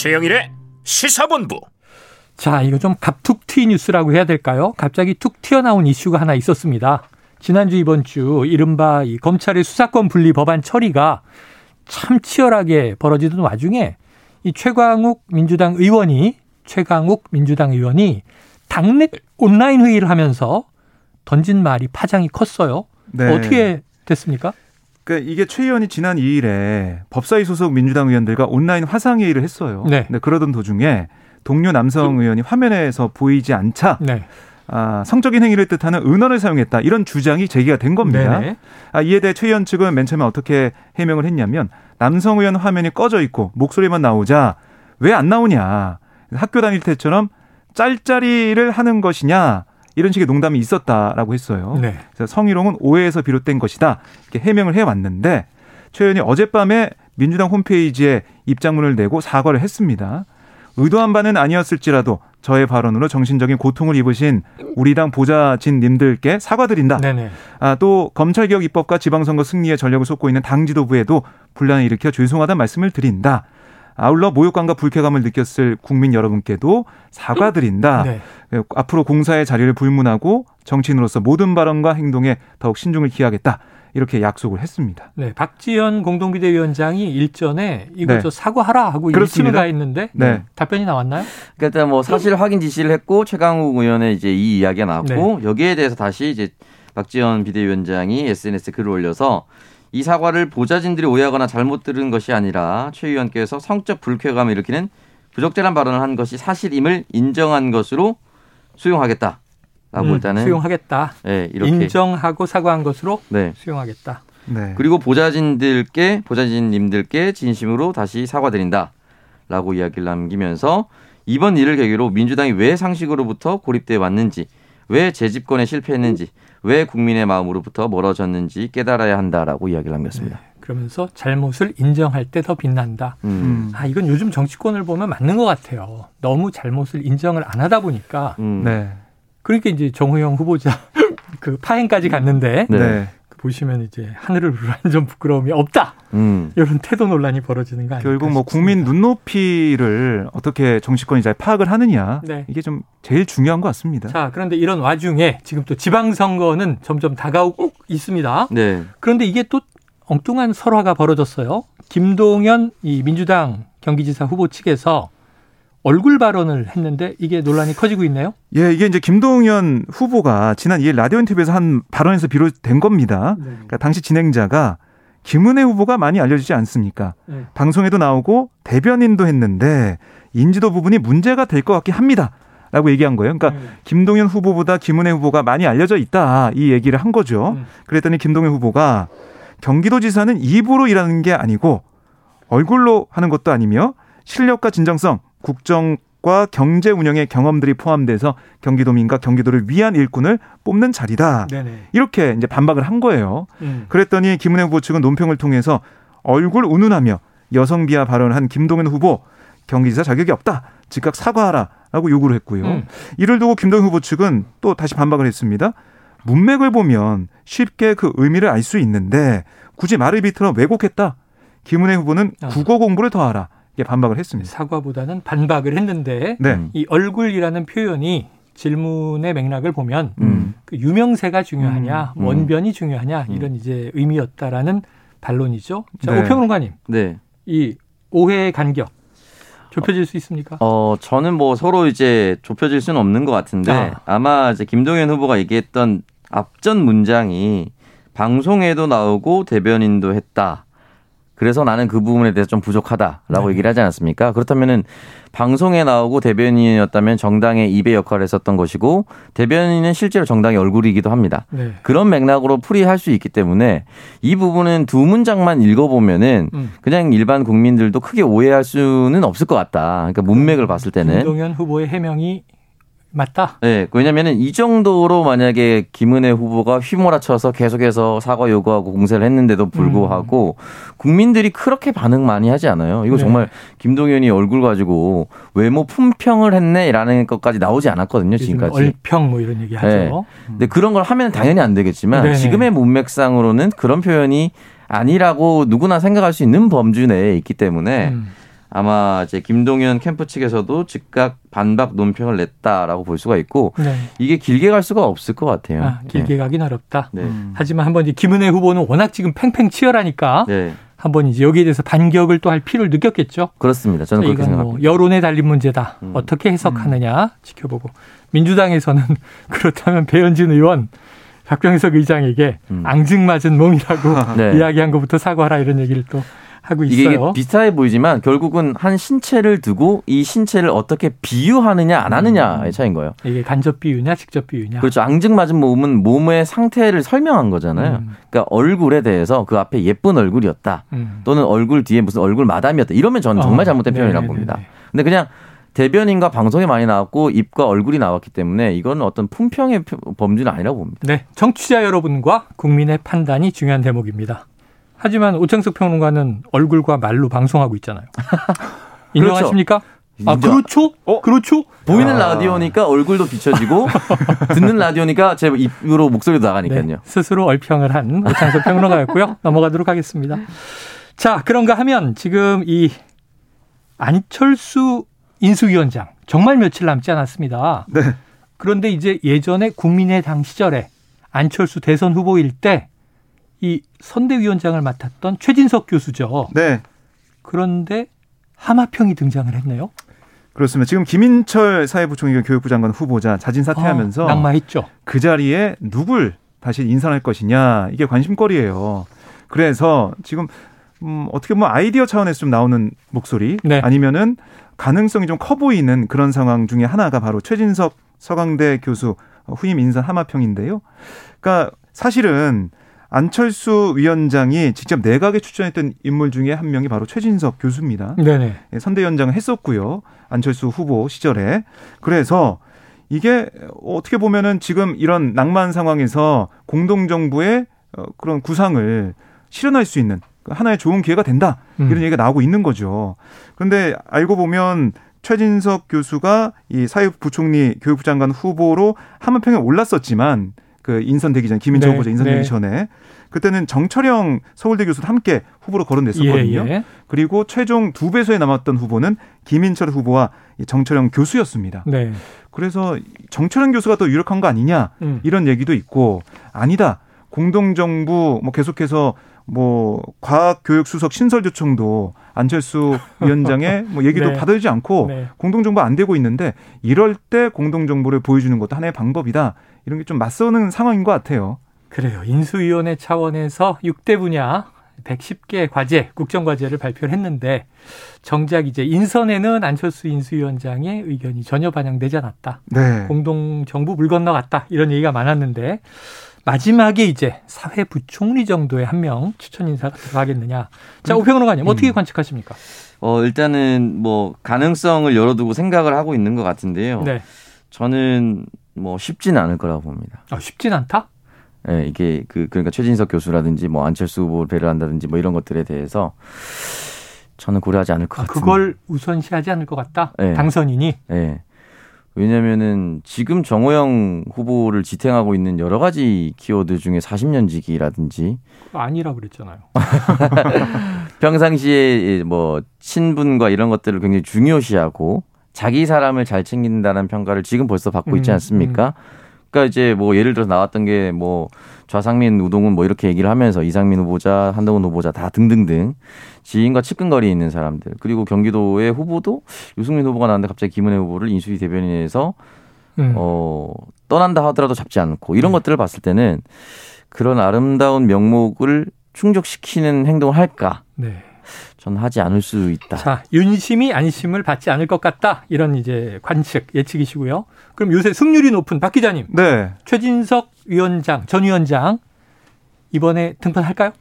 최영일의 시사본부. 자, 이거 좀 갑툭튀 뉴스라고 해야 될까요? 갑자기 툭 튀어나온 이슈가 하나 있었습니다. 지난주 이번 주 이른바 이 검찰의 수사권 분리 법안 처리가 참 치열하게 벌어지던 와중에 이 최광욱 민주당 의원이 최강욱 민주당 의원이 당내 온라인 회의를 하면서 던진 말이 파장이 컸어요. 네. 어떻게 됐습니까? 그러니까 이게 최 의원이 지난 2일에 법사위 소속 민주당 의원들과 온라인 화상회의를 했어요. 네. 네 그러던 도중에 동료 남성 의원이 화면에서 보이지 않자 네. 아, 성적인 행위를 뜻하는 은어를 사용했다 이런 주장이 제기가 된 겁니다. 아, 이에 대해 최 의원 측은 맨 처음에 어떻게 해명을 했냐면 남성 의원 화면이 꺼져 있고 목소리만 나오자 왜 안 나오냐 학교 다닐 때처럼 짤짤이를 하는 것이냐 이런 식의 농담이 있었다라고 했어요. 네. 그래서 성희롱은 오해에서 비롯된 것이다 이렇게 해명을 해왔는데 최 의원이 어젯밤에 민주당 홈페이지에 입장문을 내고 사과를 했습니다. 의도한 바는 아니었을지라도 저의 발언으로 정신적인 고통을 입으신 우리 당 보좌진님들께 사과드린다. 네네. 아, 또 검찰개혁 입법과 지방선거 승리에 전력을 쏟고 있는 당 지도부에도 분란을 일으켜 죄송하다는 말씀을 드린다. 아울러 모욕감과 불쾌감을 느꼈을 국민 여러분께도 사과드린다. 네. 앞으로 공사의 자리를 불문하고 정치인으로서 모든 발언과 행동에 더욱 신중을 기하겠다. 이렇게 약속을 했습니다. 네, 박지현 공동비대위원장이 일전에 이거 네. 저 사과하라 하고 그렇습니다. 1심을 가 있는데 네. 답변이 나왔나요? 그러니까 뭐 사실 확인 지시를 했고 최강욱 의원의 이제 이 이야기가 나왔고 네. 여기에 대해서 다시 이제 박지원 비대위원장이 SNS에 글을 올려서 이 사과를 보좌진들이 오해하거나 잘못 들은 것이 아니라 최 의원께서 성적 불쾌감을 일으키는 부적절한 발언을 한 것이 사실임을 인정한 것으로 수용하겠다. 라고 음, 일단은 수용하겠다. 네, 이렇게 인정하고 사과한 것으로 네. 수용하겠다. 네. 그리고 보좌진들께 보좌진님들께 진심으로 다시 사과드린다라고 이야기를 남기면서 이번 일을 계기로 민주당이 왜 상식으로부터 고립돼 왔는지, 왜 재집권에 실패했는지, 왜 국민의 마음으로부터 멀어졌는지 깨달아야 한다라고 이야기를 남겼습니다. 네. 그러면서 잘못을 인정할 때 더 빛난다. 음. 아 이건 요즘 정치권을 보면 맞는 것 같아요. 너무 잘못을 인정을 안 하다 보니까 음. 네. 그러니까 이제 정호영 후보자 그 파행까지 갔는데 네. 그 보시면 이제 하늘을 좀 부끄러움이 없다. 음. 이런 태도 논란이 벌어지는 거 아니에요? 결국 뭐 국민 눈높이를 어떻게 정치권이 잘 파악을 하느냐 네. 이게 좀 제일 중요한 것 같습니다. 자 그런데 이런 와중에 지금 또 지방선거는 점점 다가오고 있습니다. 네. 그런데 이게 또 엉뚱한 설화가 벌어졌어요. 김동연 이 민주당 경기지사 후보 측에서 얼굴 발언을 했는데 이게 논란이 커지고 있네요. 예, 이게 이제 김동연 후보가 지난 2일 라디오 인터뷰에서 한 발언에서 비롯된 겁니다. 네. 그러니까 당시 진행자가 김은혜 후보가 많이 알려지지 않습니까? 네. 방송에도 나오고 대변인도 했는데 인지도 부분이 문제가 될 것 같긴 합니다. 라고 얘기한 거예요. 그러니까 네. 김동연 후보보다 김은혜 후보가 많이 알려져 있다. 이 얘기를 한 거죠. 네. 그랬더니 김동연 후보가 경기도지사는 입으로 일하는 게 아니고 얼굴로 하는 것도 아니며 실력과 진정성 국정 과 경제 운영의 경험들이 포함돼서 경기도민과 경기도를 위한 일꾼을 뽑는 자리다. 네네. 이렇게 이제 반박을 한 거예요. 음. 그랬더니 김은혜 후보 측은 논평을 통해서 얼굴 운운하며 여성 비하 발언을 한 김동연 후보 경기지사 자격이 없다. 즉각 사과하라라고 요구를 했고요. 음. 이를 두고 김동연 후보 측은 또 다시 반박을 했습니다. 문맥을 보면 쉽게 그 의미를 알 수 있는데 굳이 말을 비틀어 왜곡했다. 김은혜 후보는 아. 국어 공부를 더하라. 반박을 했습니다. 사과보다는 반박을 했는데 네. 이 얼굴이라는 표현이 질문의 맥락을 보면 음. 그 유명세가 중요하냐, 음. 원변이 중요하냐 음. 이런 이제 의미였다라는 반론이죠. 자, 네. 오평론가님, 네. 이 오해의 간격 좁혀질 수 있습니까? 어, 저는 뭐 서로 이제 좁혀질 수는 없는 것 같은데 아. 마 이제 김동연 후보가 얘기했던 앞전 문장이 방송에도 나오고 대변인도 했다. 그래서 나는 그 부분에 대해서 좀 부족하다라고 네. 얘기를 하지 않았습니까? 그렇다면은 방송에 나오고 대변인이었다면 정당의 입의 역할을 했었던 것이고 대변인은 실제로 정당의 얼굴이기도 합니다. 네. 그런 맥락으로 풀이할 수 있기 때문에 이 부분은 두 문장만 읽어보면은 음. 그냥 일반 국민들도 크게 오해할 수는 없을 것 같다. 그러니까 문맥을 봤을 때는 김동연 후보의 해명이 맞다. 네, 왜냐면은 이 정도로 만약에 김은혜 후보가 휘몰아쳐서 계속해서 사과 요구하고 공세를 했는데도 불구하고 음. 국민들이 그렇게 반응 많이 하지 않아요. 이거 네. 정말 김동연이 얼굴 가지고 외모 품평을 했네라는 것까지 나오지 않았거든요, 지금까지. 얼평 뭐 이런 얘기 하죠. 네. 음. 근데 그런 걸 하면 당연히 안 되겠지만 네네. 지금의 문맥상으로는 그런 표현이 아니라고 누구나 생각할 수 있는 범주 내에 있기 때문에 음. 아마 이제 김동연 캠프 측에서도 즉각 반박 논평을 냈다라고 볼 수가 있고 네. 이게 길게 갈 수가 없을 것 같아요. 아, 길게 네. 가긴 어렵다. 네. 음. 하지만 한번 이제 김은혜 후보는 워낙 지금 팽팽 치열하니까 네. 한번 이제 여기에 대해서 반격을 또 할 필요를 느꼈겠죠. 그렇습니다. 저는 그렇게 뭐 생각합니다. 뭐 여론에 달린 문제다. 음. 어떻게 해석하느냐 음. 지켜보고 민주당에서는 그렇다면 배현진 의원 박병석 의장에게 음. 앙증맞은 몸이라고 네. 이야기한 것부터 사과하라 이런 얘기를 또 하고 있어요. 이게 비슷해 보이지만 결국은 한 신체를 두고 이 신체를 어떻게 비유하느냐 안 하느냐의 음. 차이인 거예요. 이게 간접 비유냐 직접 비유냐. 그렇죠. 앙증맞은 몸은 몸의 상태를 설명한 거잖아요. 음. 그러니까 얼굴에 대해서 그 앞에 예쁜 얼굴이었다. 음. 또는 얼굴 뒤에 무슨 얼굴 마담이었다. 이러면 저는 정말 어, 잘못된 어, 표현이라고 봅니다. 근데 그냥 대변인과 방송에 많이 나왔고 입과 얼굴이 나왔기 때문에 이건 어떤 품평의 범주는 아니라고 봅니다. 네, 정치자 여러분과 국민의 판단이 중요한 대목입니다. 하지만 오창석 평론가는 얼굴과 말로 방송하고 있잖아요. 인정하십니까? 그렇죠. 아, 그렇죠? 어? 그렇죠? 보이는 아. 라디오니까 얼굴도 비춰지고 듣는 라디오니까 제 입으로 목소리도 나가니까요. 네, 스스로 얼평을 한 오창석 평론가였고요. 넘어가도록 하겠습니다. 자, 그런가 하면 지금 이 안철수 인수위원장 정말 며칠 남지 않았습니다. 네. 그런데 이제 예전에 국민의당 시절에 안철수 대선 후보일 때 이 선대위원장을 맡았던 최진석 교수죠. 네. 그런데 하마평이 등장을 했네요. 그렇습니다. 지금 김인철 사회부총리가 교육부 장관 후보자 자진 사퇴하면서 어, 낙마했죠. 그 자리에 누굴 다시 인선할 것이냐 이게 관심거리예요. 그래서 지금 음, 어떻게 보면 아이디어 차원에서 좀 나오는 목소리 네. 아니면은 가능성이 좀 커 보이는 그런 상황 중에 하나가 바로 최진석 서강대 교수 후임 인선 하마평인데요. 그러니까 사실은 안철수 위원장이 직접 내각에 추천했던 인물 중에 한 명이 바로 최진석 교수입니다. 네네. 예, 선대위원장을 했었고요. 안철수 후보 시절에. 그래서 이게 어떻게 보면은 지금 이런 낭만 상황에서 공동정부의 어, 그런 구상을 실현할 수 있는 하나의 좋은 기회가 된다. 음. 이런 얘기가 나오고 있는 거죠. 그런데 알고 보면 최진석 교수가 이 사회부총리 교육부 장관 후보로 한문평에 올랐었지만 그 인선되기 전 김인철 네, 후보자 인선되기 네. 전에 그때는 정철영 서울대 교수도 함께 후보로 거론됐었거든요. 예, 예. 그리고 최종 두 배수에 남았던 후보는 김인철 후보와 정철영 교수였습니다. 네. 그래서 정철영 교수가 더 유력한 거 아니냐 음. 이런 얘기도 있고 아니다. 공동정부 뭐 계속해서 뭐 과학교육수석 신설조청도 안철수 위원장의 뭐 얘기도 네. 받아주지 않고 네. 공동정부 안 되고 있는데 이럴 때 공동정부를 보여주는 것도 하나의 방법이다. 이런 게 좀 맞서는 상황인 것 같아요. 그래요. 인수위원회 차원에서 6대 분야 110개 과제, 국정과제를 발표를 했는데 정작 이제 인선에는 안철수 인수위원장의 의견이 전혀 반영되지 않았다. 네. 공동정부 물 건너갔다. 이런 얘기가 많았는데 마지막에 이제 사회부총리 정도의 한 명 추천 인사가 들어가겠느냐. 자, 음. 오평론가님 어떻게 음. 관측하십니까? 어, 일단은 뭐 가능성을 열어두고 생각을 하고 있는 것 같은데요. 네. 저는 뭐 쉽지는 않을 거라고 봅니다. 아, 쉽진 않다? 예, 네, 이게 그 그러니까 최진석 교수라든지 뭐 안철수 후보를 배려한다든지 뭐 이런 것들에 대해서 저는 고려하지 않을 것 아, 같습니다. 그걸 우선시하지 않을 것 같다. 네. 당선인이. 네. 왜냐면은 지금 정호영 후보를 지탱하고 있는 여러 가지 키워드 중에 40년 지기라든지 아니라 그랬잖아요. 평상시에 뭐 친분과 이런 것들을 굉장히 중요시하고 자기 사람을 잘 챙긴다는 평가를 지금 벌써 받고 있지 음, 않습니까? 음, 음. 그러니까 이제 뭐 예를 들어서 나왔던 게 뭐 좌상민, 우동훈 뭐 이렇게 얘기를 하면서 이상민 후보자, 한동훈 후보자 다 등등등 지인과 측근거리에 있는 사람들 그리고 경기도의 후보도 유승민 후보가 나왔는데 갑자기 김은혜 후보를 인수위 대변인에서 음. 어 떠난다 하더라도 잡지 않고 이런 음. 것들을 봤을 때는 그런 아름다운 명목을 충족시키는 행동을 할까? 네. 저는 하지 않을 수 있다. 자, 윤심이 안심을 받지 않을 것 같다. 이런 이제 관측 예측이시고요. 그럼 요새 승률이 높은 박 기자님. 네. 최진석 위원장, 전 위원장 이번에 등판할까요?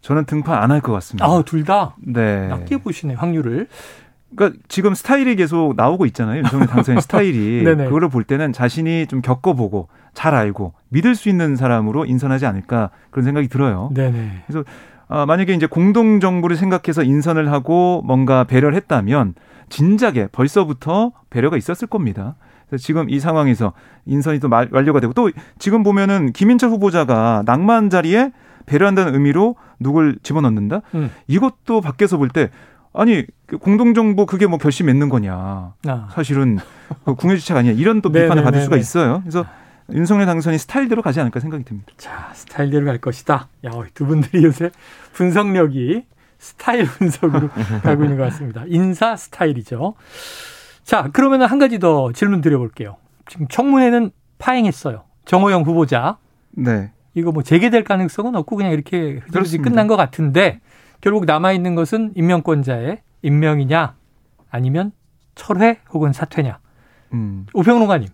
저는 등판 안 할 것 같습니다. 아, 둘 다? 네. 낮게 보시네, 확률을. 그러니까 지금 스타일이 계속 나오고 있잖아요. 윤석열 당선인 스타일이. 그거를 볼 때는 자신이 좀 겪어보고 잘 알고 믿을 수 있는 사람으로 인선하지 않을까 그런 생각이 들어요. 네네. 그래서 어, 만약에 이제 공동 정부를 생각해서 인선을 하고 뭔가 배려를 했다면 진작에 벌써부터 배려가 있었을 겁니다. 지금 이 상황에서 인선이 또 완료가 되고 또 지금 보면은 김인철 후보자가 낭만 자리에 배려한다는 의미로 누굴 집어넣는다? 음. 이것도 밖에서 볼 때 아니 그 공동정부 그게 뭐 결심 맺는 거냐. 아. 사실은 그 궁여지책 아니야. 이런 또 네, 비판을 네, 받을 네, 수가 있어요. 그래서 윤석열 당선이 스타일대로 가지 않을까 생각이 듭니다. 자, 스타일대로 갈 것이다. 야, 두 분들이 요새 분석력이 스타일 분석으로 가고 있는 것 같습니다. 인사 스타일이죠. 자, 그러면 한 가지 더 질문 드려볼게요. 지금 청문회는 파행했어요. 정호영 후보자. 네. 이거 뭐 재개될 가능성은 없고 그냥 이렇게 흐지부지 끝난 것 같은데 결국 남아 있는 것은 임명권자의 임명이냐 아니면 철회 혹은 사퇴냐. 음. 우평론가님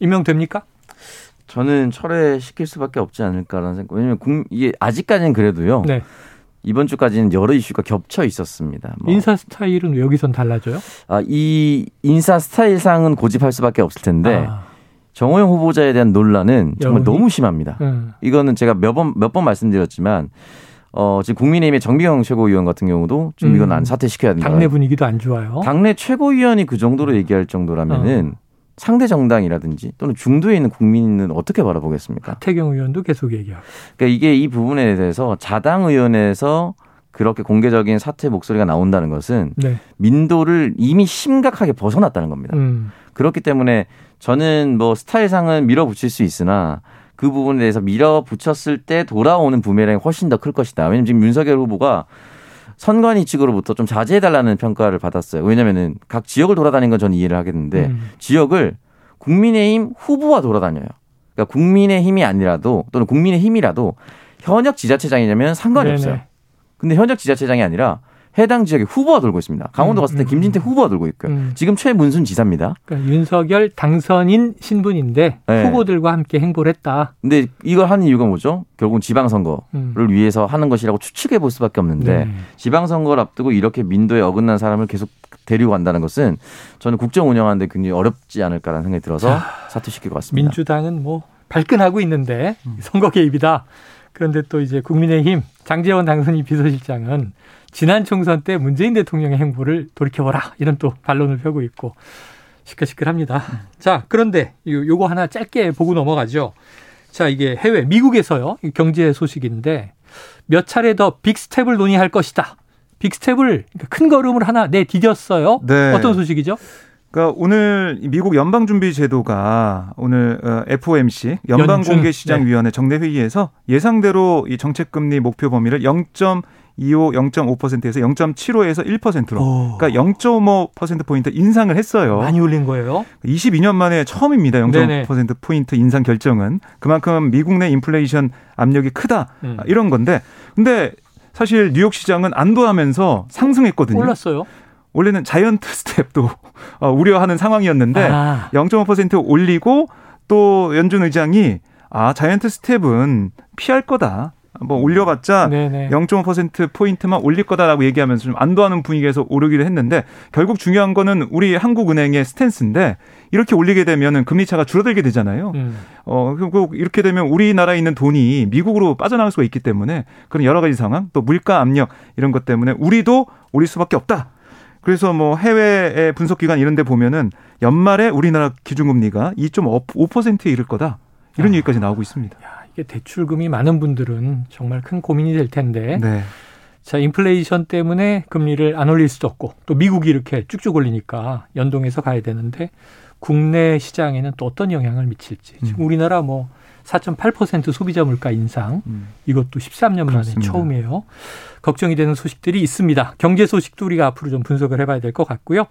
임명됩니까? 저는 철회 시킬 수밖에 없지 않을까라는 생각. 왜냐면 이게 아직까지는 그래도요. 네. 이번 주까지는 여러 이슈가 겹쳐 있었습니다. 뭐. 인사 스타일은 왜 여기선 달라져요? 아, 이 인사 스타일상은 고집할 수밖에 없을 텐데 아. 정호영 후보자에 대한 논란은 정말 여론이? 너무 심합니다. 음. 이거는 제가 몇 번 몇 번 말씀드렸지만 어, 지금 국민의힘의 정비경 최고위원 같은 경우도 좀 이건 안 음. 사퇴시켜야 된다. 당내 분위기도 안 좋아요. 당내 최고위원이 그 정도로 얘기할 정도라면은 어. 상대 정당이라든지 또는 중도에 있는 국민은 어떻게 바라보겠습니까? 태경 의원도 계속 얘기하고. 그러니까 이게 이 부분에 대해서 자당 의원에서 그렇게 공개적인 사퇴 목소리가 나온다는 것은 네. 민도를 이미 심각하게 벗어났다는 겁니다. 음. 그렇기 때문에 저는 뭐 스타일상은 밀어붙일 수 있으나 그 부분에 대해서 밀어붙였을 때 돌아오는 부메랑이 훨씬 더 클 것이다. 왜냐면 지금 윤석열 후보가 선관위 측으로부터 좀 자제해달라는 평가를 받았어요. 왜냐면은 각 지역을 돌아다니는 건 저는 이해를 하겠는데 음. 지역을 국민의힘 후보와 돌아다녀요. 그러니까 국민의힘이 아니라도 또는 국민의힘이라도 현역 지자체장이냐면 상관이 네네. 없어요. 근데 현역 지자체장이 아니라 해당 지역의 후보가 돌고 있습니다. 강원도 음, 갔을 때 음, 김진태 음. 후보가 돌고 있고요. 음. 지금 최문순 지사입니다. 그러니까 윤석열 당선인 신분인데 네. 후보들과 함께 행보를 했다. 근데 이걸 하는 이유가 뭐죠? 결국은 지방선거를 음. 위해서 하는 것이라고 추측해 볼 수밖에 없는데 네. 지방선거를 앞두고 이렇게 민도에 어긋난 사람을 계속 데리고 간다는 것은 저는 국정 운영하는데 굉장히 어렵지 않을까라는 생각이 들어서 사퇴시킬 것 같습니다. 민주당은 뭐 발끈하고 있는데 선거 개입이다. 그런데 또 이제 국민의힘 장재원 당선인 비서실장은 지난 총선 때 문재인 대통령의 행보를 돌이켜보라 이런 또 반론을 펴고 있고 시끌시끌합니다. 자 그런데 요, 거 하나 짧게 보고 넘어가죠. 자 이게 해외 미국에서요 경제 소식인데 몇 차례 더 big step을 논의할 것이다. big step을 그러니까 큰 걸음을 하나 내디뎠어요. 네. 어떤 소식이죠? 그러니까 오늘 미국 연방준비제도가 오늘 FOMC 연방공개시장위원회 정례 회의에서 예상대로 이 정책금리 목표 범위를 0.25 0.5%에서 0.75에서 1%로. 오. 그러니까 0.5% 포인트 인상을 했어요. 많이 올린 거예요? 22년 만에 처음입니다. 0.5% 포인트 인상 결정은 그만큼 미국 내 인플레이션 압력이 크다. 음. 이런 건데. 근데 사실 뉴욕 시장은 안도하면서 상승했거든요. 올랐어요. 원래는 giant step도 어, 우려하는 상황이었는데 아. 0.5% 올리고 또 연준 의장이 아 giant step은 피할 거다. 뭐 올려봤자 네네. 0.5% 포인트만 올릴 거다라고 얘기하면서 좀 안도하는 분위기에서 오르기를 했는데 결국 중요한 거는 우리 한국은행의 stance인데 이렇게 올리게 되면은 금리 차가 줄어들게 되잖아요. 음. 어 그리고 이렇게 되면 우리나라에 있는 돈이 미국으로 빠져나갈 수가 있기 때문에 그런 여러 가지 상황 또 물가 압력 이런 것 때문에 우리도 올릴 수밖에 없다. 그래서 뭐 해외의 분석 기관 이런 데 보면은 연말에 우리나라 기준금리가 2.5%에 이를 거다. 이런 아. 얘기까지 나오고 있습니다. 야. 이게 대출금이 많은 분들은 정말 큰 고민이 될 텐데. 네. 자, 인플레이션 때문에 금리를 안 올릴 수도 없고 또 미국이 이렇게 쭉쭉 올리니까 연동해서 가야 되는데 국내 시장에는 또 어떤 영향을 미칠지. 지금 음. 우리나라 뭐 4.8% 소비자 물가 인상 음. 이것도 13년 만에 그렇습니다. 처음이에요. 걱정이 되는 소식들이 있습니다. 경제 소식도 우리가 앞으로 좀 분석을 해봐야 될 것 같고요.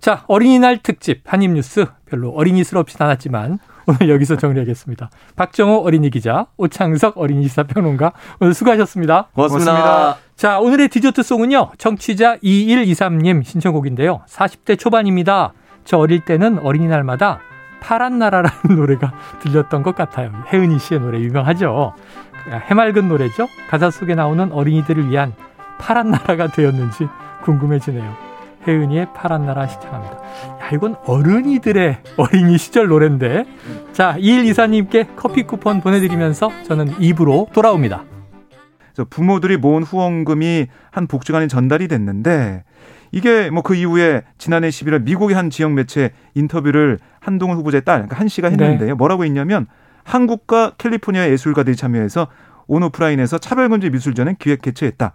자, 어린이날 특집 한입뉴스 별로 어린이스럽진 않았지만 오늘 여기서 정리하겠습니다. 박정호 어린이 기자, 오창석 어린이 시사평론가 오늘 수고하셨습니다. 고맙습니다. 고맙습니다. 자, 오늘의 디저트 송은요. 청취자 2123님 신청곡인데요. 40대 초반입니다. 저 어릴 때는 어린이날마다 파란 나라라는 노래가 들렸던 것 같아요. 혜은이 씨의 노래 유명하죠. 해맑은 노래죠. 가사 속에 나오는 어린이들을 위한 파란 나라가 되었는지 궁금해지네요. 혜은이의 파란 나라 시청합니다. 야, 이건 어른이들의 어린이 시절 노래인데. 자, 2124님께 커피 쿠폰 보내드리면서 저는 입으로 돌아옵니다. 부모들이 모은 후원금이 한 복지관에 전달이 됐는데 이게 뭐 그 이후에 지난해 11월 미국의 한 지역 매체 인터뷰를 한동훈 후보자의 딸, 그러니까 한 씨가 했는데요. 네. 뭐라고 했냐면 한국과 캘리포니아 예술가들이 참여해서 온 오프라인에서 차별금지 미술전을 기획 개최했다.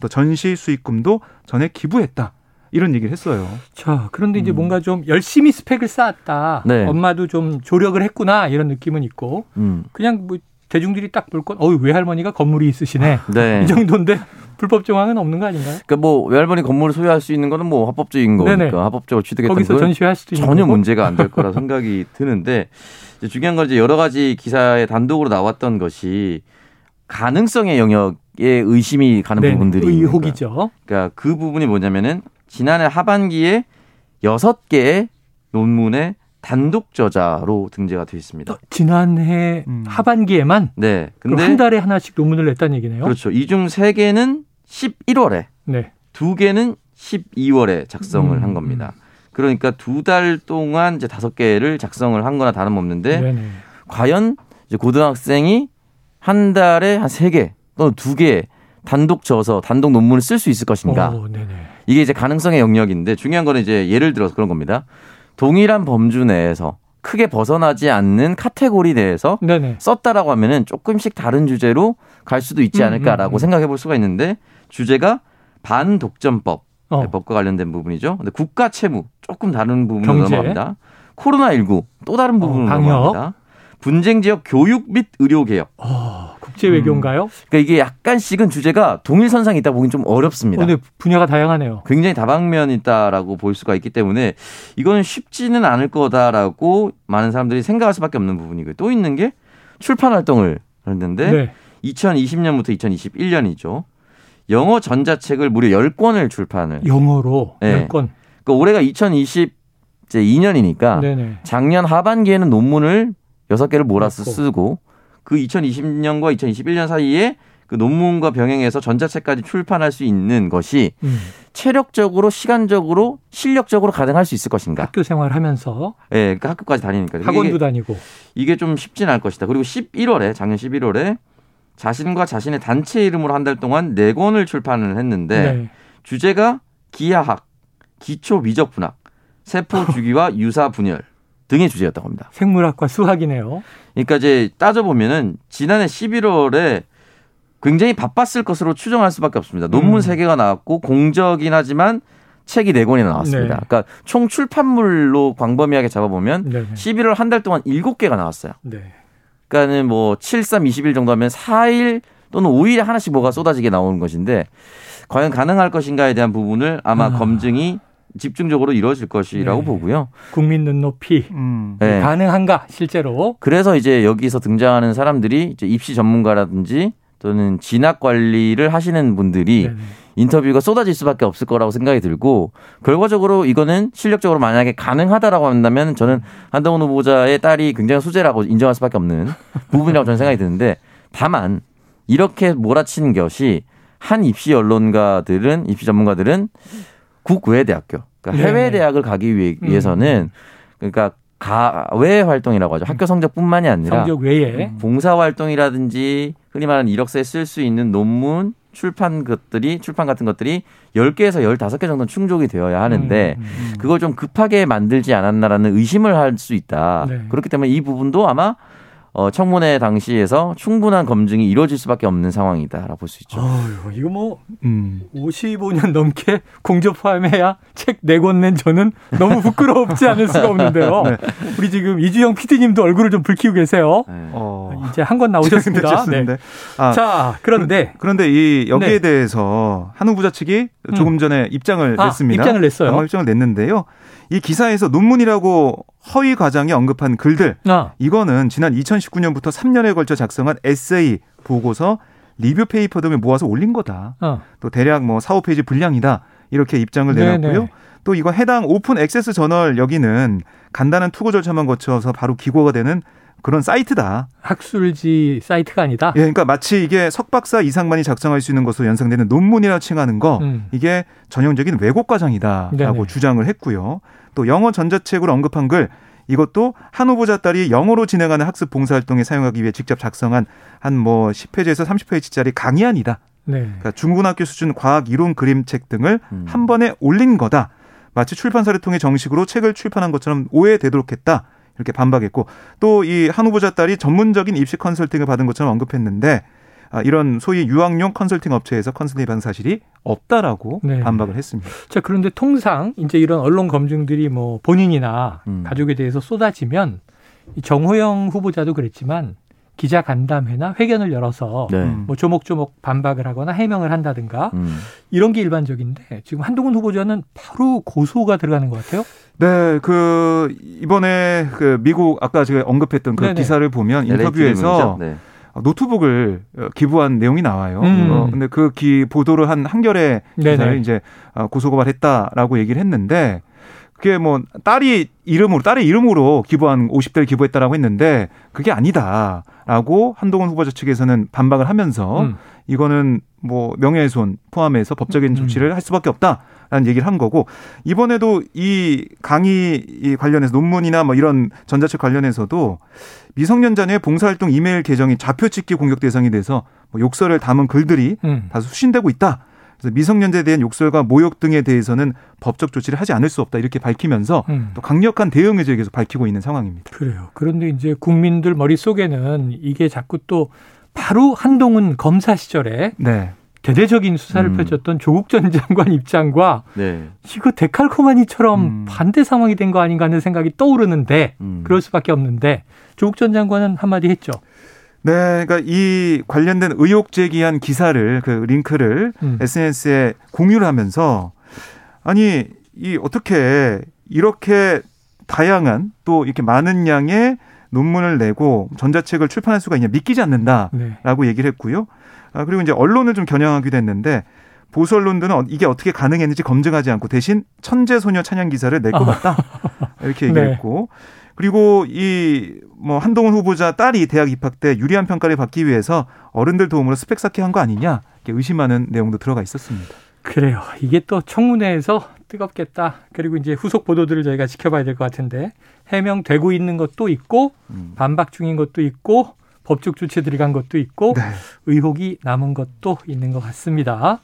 또 전시 수익금도 전에 기부했다. 이런 얘기를 했어요. 자, 그런데 이제 음. 뭔가 좀 열심히 스펙을 쌓았다. 네. 엄마도 좀 조력을 했구나 이런 느낌은 있고 음. 그냥 뭐 대중들이 딱 볼 건, 어유 외할머니가 건물이 있으시네. 네. 이 정도인데 불법 정황은 없는 거 아닌가요? 그러니까 뭐 외할머니 건물을 소유할 수 있는 거는 뭐 합법적인 거니까 네네. 합법적으로 취득했던 거기서 전시할 수도 있는 전혀 거고? 문제가 안 될 거라 생각이 드는데 중요한 건 이제 여러 가지 기사에 단독으로 나왔던 것이 가능성의 영역에 의심이 가는 네 부분들이 의혹이죠. 그러니까 그 부분이 뭐냐면은 지난해 하반기에 여섯 개의 논문에 단독 저자로 등재가 되어 있습니다. 어, 지난해 음. 하반기에만 네. 근데 한 달에 하나씩 논문을 냈다는 얘기네요. 그렇죠. 이 중 세 개는 11월에 네. 두 개는 12월에 작성을 음. 한 겁니다. 그러니까 두 달 동안 이제 다섯 개를 작성을 한 거나 다름없는데 네네. 과연 이제 고등학생이 한 달에 한 세 개 또는 두 개 단독 져서 단독 논문을 쓸 수 있을 것인가? 오, 이게 이제 가능성의 영역인데 중요한 거는 이제 예를 들어서 그런 겁니다. 동일한 범주 내에서 크게 벗어나지 않는 카테고리 내에서 네네. 썼다라고 하면은 조금씩 다른 주제로 갈 수도 있지 음, 않을까라고 음, 음, 음. 생각해 볼 수가 있는데 주제가 반독점법 어. 법과 관련된 부분이죠. 근데 국가 채무 조금 다른 부분으로 경제. 넘어갑니다. 코로나 19또 다른 부분으로 어, 넘어갑니다. 분쟁 지역 교육 및 의료 개혁. 어, 국제 외교인가요? 음. 그러니까 이게 약간씩은 주제가 동일 선상에 있다 보긴 좀 어렵습니다. 근데 분야가 다양하네요. 굉장히 다방면 있다라고 볼 수가 있기 때문에 이거는 쉽지는 않을 거다라고 많은 사람들이 생각할 수밖에 없는 부분이고요. 또 있는 게 출판 활동을 했는데 네. 2020년부터 2021년이죠. 영어 전자책을 무려 10권을 출판을. 영어로 네. 10권. 그러니까 올해가 2020제2년이니까 작년 하반기에는 논문을 여섯 개를 몰아서 쓰고 그 2020년과 2021년 사이에 그 논문과 병행해서 전자책까지 출판할 수 있는 것이 음. 체력적으로 시간적으로 실력적으로 가능할 수 있을 것인가? 학교 생활하면서 예, 네, 그러니까 학교까지 다니니까 학원도 이게, 다니고 이게 좀 쉽진 않을 것이다. 그리고 11월에 작년 11월에 자신과 자신의 단체 이름으로 한 달 동안 네 권을 출판을 했는데 네. 주제가 기하학, 기초 미적 분학, 세포 주기와 유사 분열 등의 주제였다고 합니다. 생물학과 수학이네요. 그러니까 이제 따져보면은 지난해 11월에 굉장히 바빴을 것으로 추정할 수밖에 없습니다. 논문 음. 3개가 나왔고 공적이긴 하지만 책이 4권이나 나왔습니다. 네. 그러니까 총 출판물로 광범위하게 잡아보면 네. 11월 한 달 동안 7개가 나왔어요. 네. 그러니까는 뭐 7, 3, 20일 정도 하면 4일 또는 5일에 하나씩 뭐가 쏟아지게 나오는 것인데 과연 가능할 것인가에 대한 부분을 아마 아. 검증이 집중적으로 이루어질 것이라고 네. 보고요. 국민 눈높이 음. 네. 가능한가 실제로. 그래서 이제 여기서 등장하는 사람들이 이제 입시 전문가라든지 또는 진학 관리를 하시는 분들이 네네. 인터뷰가 쏟아질 수밖에 없을 거라고 생각이 들고 결과적으로 이거는 실력적으로 만약에 가능하다라고 한다면 저는 한동훈 후보자의 딸이 굉장히 수재라고 인정할 수밖에 없는 부분이라고 저는 생각이 드는데 다만 이렇게 몰아치는 것이 한 입시 언론가들은 입시 전문가들은 국외 대학교, 그러니까 해외 대학을 가기 위해서는 그러니까 가외 활동이라고 하죠. 학교 성적뿐만이 아니라 성적 외에 봉사 활동이라든지 흔히 말하는 이력서에 쓸 수 있는 논문 출판 것들이 출판 같은 것들이 10개에서 15개 정도는 충족이 되어야 하는데 음, 음, 음. 그걸 좀 급하게 만들지 않았나라는 의심을 할 수 있다. 네. 그렇기 때문에 이 부분도 아마 어, 청문회 당시에서 충분한 검증이 이루어질 수밖에 없는 상황이다라고 볼 수 있죠. 어휴, 이거 뭐 음. 55년 넘게 공조 포함해야 책 네 권 낸 저는 너무 부끄럽지 않을 수가 없는데요. 네. 우리 지금 이주영 PD님도 얼굴을 좀 붉히고 계세요. 네. 어. 이제 한 권 나오셨습니다. 네. 아, 자, 그런데 그런데 이 여기에 네. 대해서 한 후보자 측이 조금 음. 전에 입장을 아, 냈습니다. 입장을 냈어요. 입장을 냈는데요. 이 기사에서 논문이라고 허위 과장해 언급한 글들 아. 이거는 지난 2019년부터 3년에 걸쳐 작성한 에세이, 보고서, review paper 등을 모아서 올린 거다. 아. 또 대략 뭐 4, 5페이지 분량이다. 이렇게 입장을 내놨고요. 네네. 또 이거 해당 open access 저널 여기는 간단한 투고 절차만 거쳐서 바로 기고가 되는 그런 사이트다. 학술지 사이트가 아니다. 예, 그러니까 마치 이게 석박사 이상만이 작성할 수 있는 것으로 연상되는 논문이라 칭하는 거 음. 이게 전형적인 왜곡 과장이다라고 네네. 주장을 했고요. 또 영어 전자책으로 언급한 글 이것도 한 후보자 딸이 영어로 진행하는 학습 봉사활동에 사용하기 위해 직접 작성한 한 뭐 10페이지에서 30페이지짜리 강의안이다. 네. 그러니까 중고등학교 수준 과학 이론 그림책 등을 음. 한 번에 올린 거다. 마치 출판사를 통해 정식으로 책을 출판한 것처럼 오해되도록 했다. 이렇게 반박했고 또 이 한 후보자 딸이 전문적인 입시 컨설팅을 받은 것처럼 언급했는데 아, 이런 소위 유학용 컨설팅 업체에서 컨설팅 받은 사실이 없다라고 네. 반박을 했습니다. 자, 그런데 통상 이제 이런 언론 검증들이 뭐 본인이나 음. 가족에 대해서 쏟아지면 정호영 후보자도 그랬지만 기자 간담회나 회견을 열어서 네. 뭐 조목조목 반박을 하거나 해명을 한다든가 음. 이런 게 일반적인데 지금 한동훈 후보자는 바로 고소가 들어가는 것 같아요. 네, 그 이번에 그 미국 아까 제가 언급했던 그 네네. 기사를 보면 인터뷰에서 네. 노트북을 기부한 내용이 나와요. 음. 어, 근데 그 기 보도를 한 기사를 이제 어, 고소고발했다라고 얘기를 했는데 그게 뭐 딸이 이름으로 딸의 이름으로 기부한 50대를 기부했다라고 했는데 그게 아니다라고 한동훈 후보자 측에서는 반박을 하면서 음. 이거는 뭐 명예훼손 포함해서 법적인 음. 조치를 할 수밖에 없다 라는 얘기를 한 거고 이번에도 이 강의 관련해서 논문이나 뭐 이런 전자책 관련해서도 미성년자 의 봉사활동 이메일 계정이 좌표찍기 공격 대상이 돼서 뭐 욕설을 담은 글들이 음. 다수 수신되고 있다. 그래서 미성년자에 대한 욕설과 모욕 등에 대해서는 법적 조치를 하지 않을 수 없다 이렇게 밝히면서 음. 또 강력한 대응 의지를 계속 밝히고 있는 상황입니다. 그래요. 그런데 이제 국민들 머릿속에는 이게 자꾸 또 바로 한동훈 검사 시절에 네. 대대적인 수사를 음. 펼쳤던 조국 전 장관 입장과 네. 이거 데칼코마니처럼 음. 반대 상황이 된 거 아닌가 하는 생각이 떠오르는데 음. 그럴 수밖에 없는데 조국 전 장관은 한마디 했죠. 네, 그러니까 이 관련된 의혹 제기한 기사를 그 링크를 음. SNS에 공유를 하면서 아니 이 어떻게 이렇게 다양한 또 이렇게 많은 양의 논문을 내고 전자책을 출판할 수가 있냐 믿기지 않는다라고 네. 얘기를 했고요. 아, 그리고 이제 언론을 좀 겨냥하기도 했는데 보수 언론들은 어, 이게 어떻게 가능했는지 검증하지 않고 대신 천재 소녀 찬양 기사를 낼 것 같다 이렇게 얘기를 네. 했고 그리고 이 뭐 한동훈 후보자 딸이 대학 입학 때 유리한 평가를 받기 위해서 어른들 도움으로 스펙 쌓기 한 거 아니냐 이렇게 의심하는 내용도 들어가 있었습니다. 그래요. 이게 또 청문회에서 뜨겁겠다. 그리고 이제 후속 보도들을 저희가 지켜봐야 될 것 같은데 해명되고 있는 것도 있고 음. 반박 중인 것도 있고 법적 조치 들어간 것도 있고 네. 의혹이 남은 것도 있는 것 같습니다.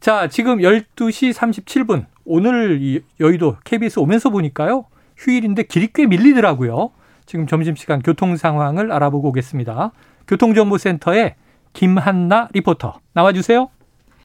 자, 지금 12시 37분. 오늘 이 여의도 KBS 오면서 보니까요. 휴일인데 길이 꽤 밀리더라고요. 지금 점심시간 교통 상황을 알아보고 오겠습니다. 교통정보센터에 김한나 리포터 나와주세요.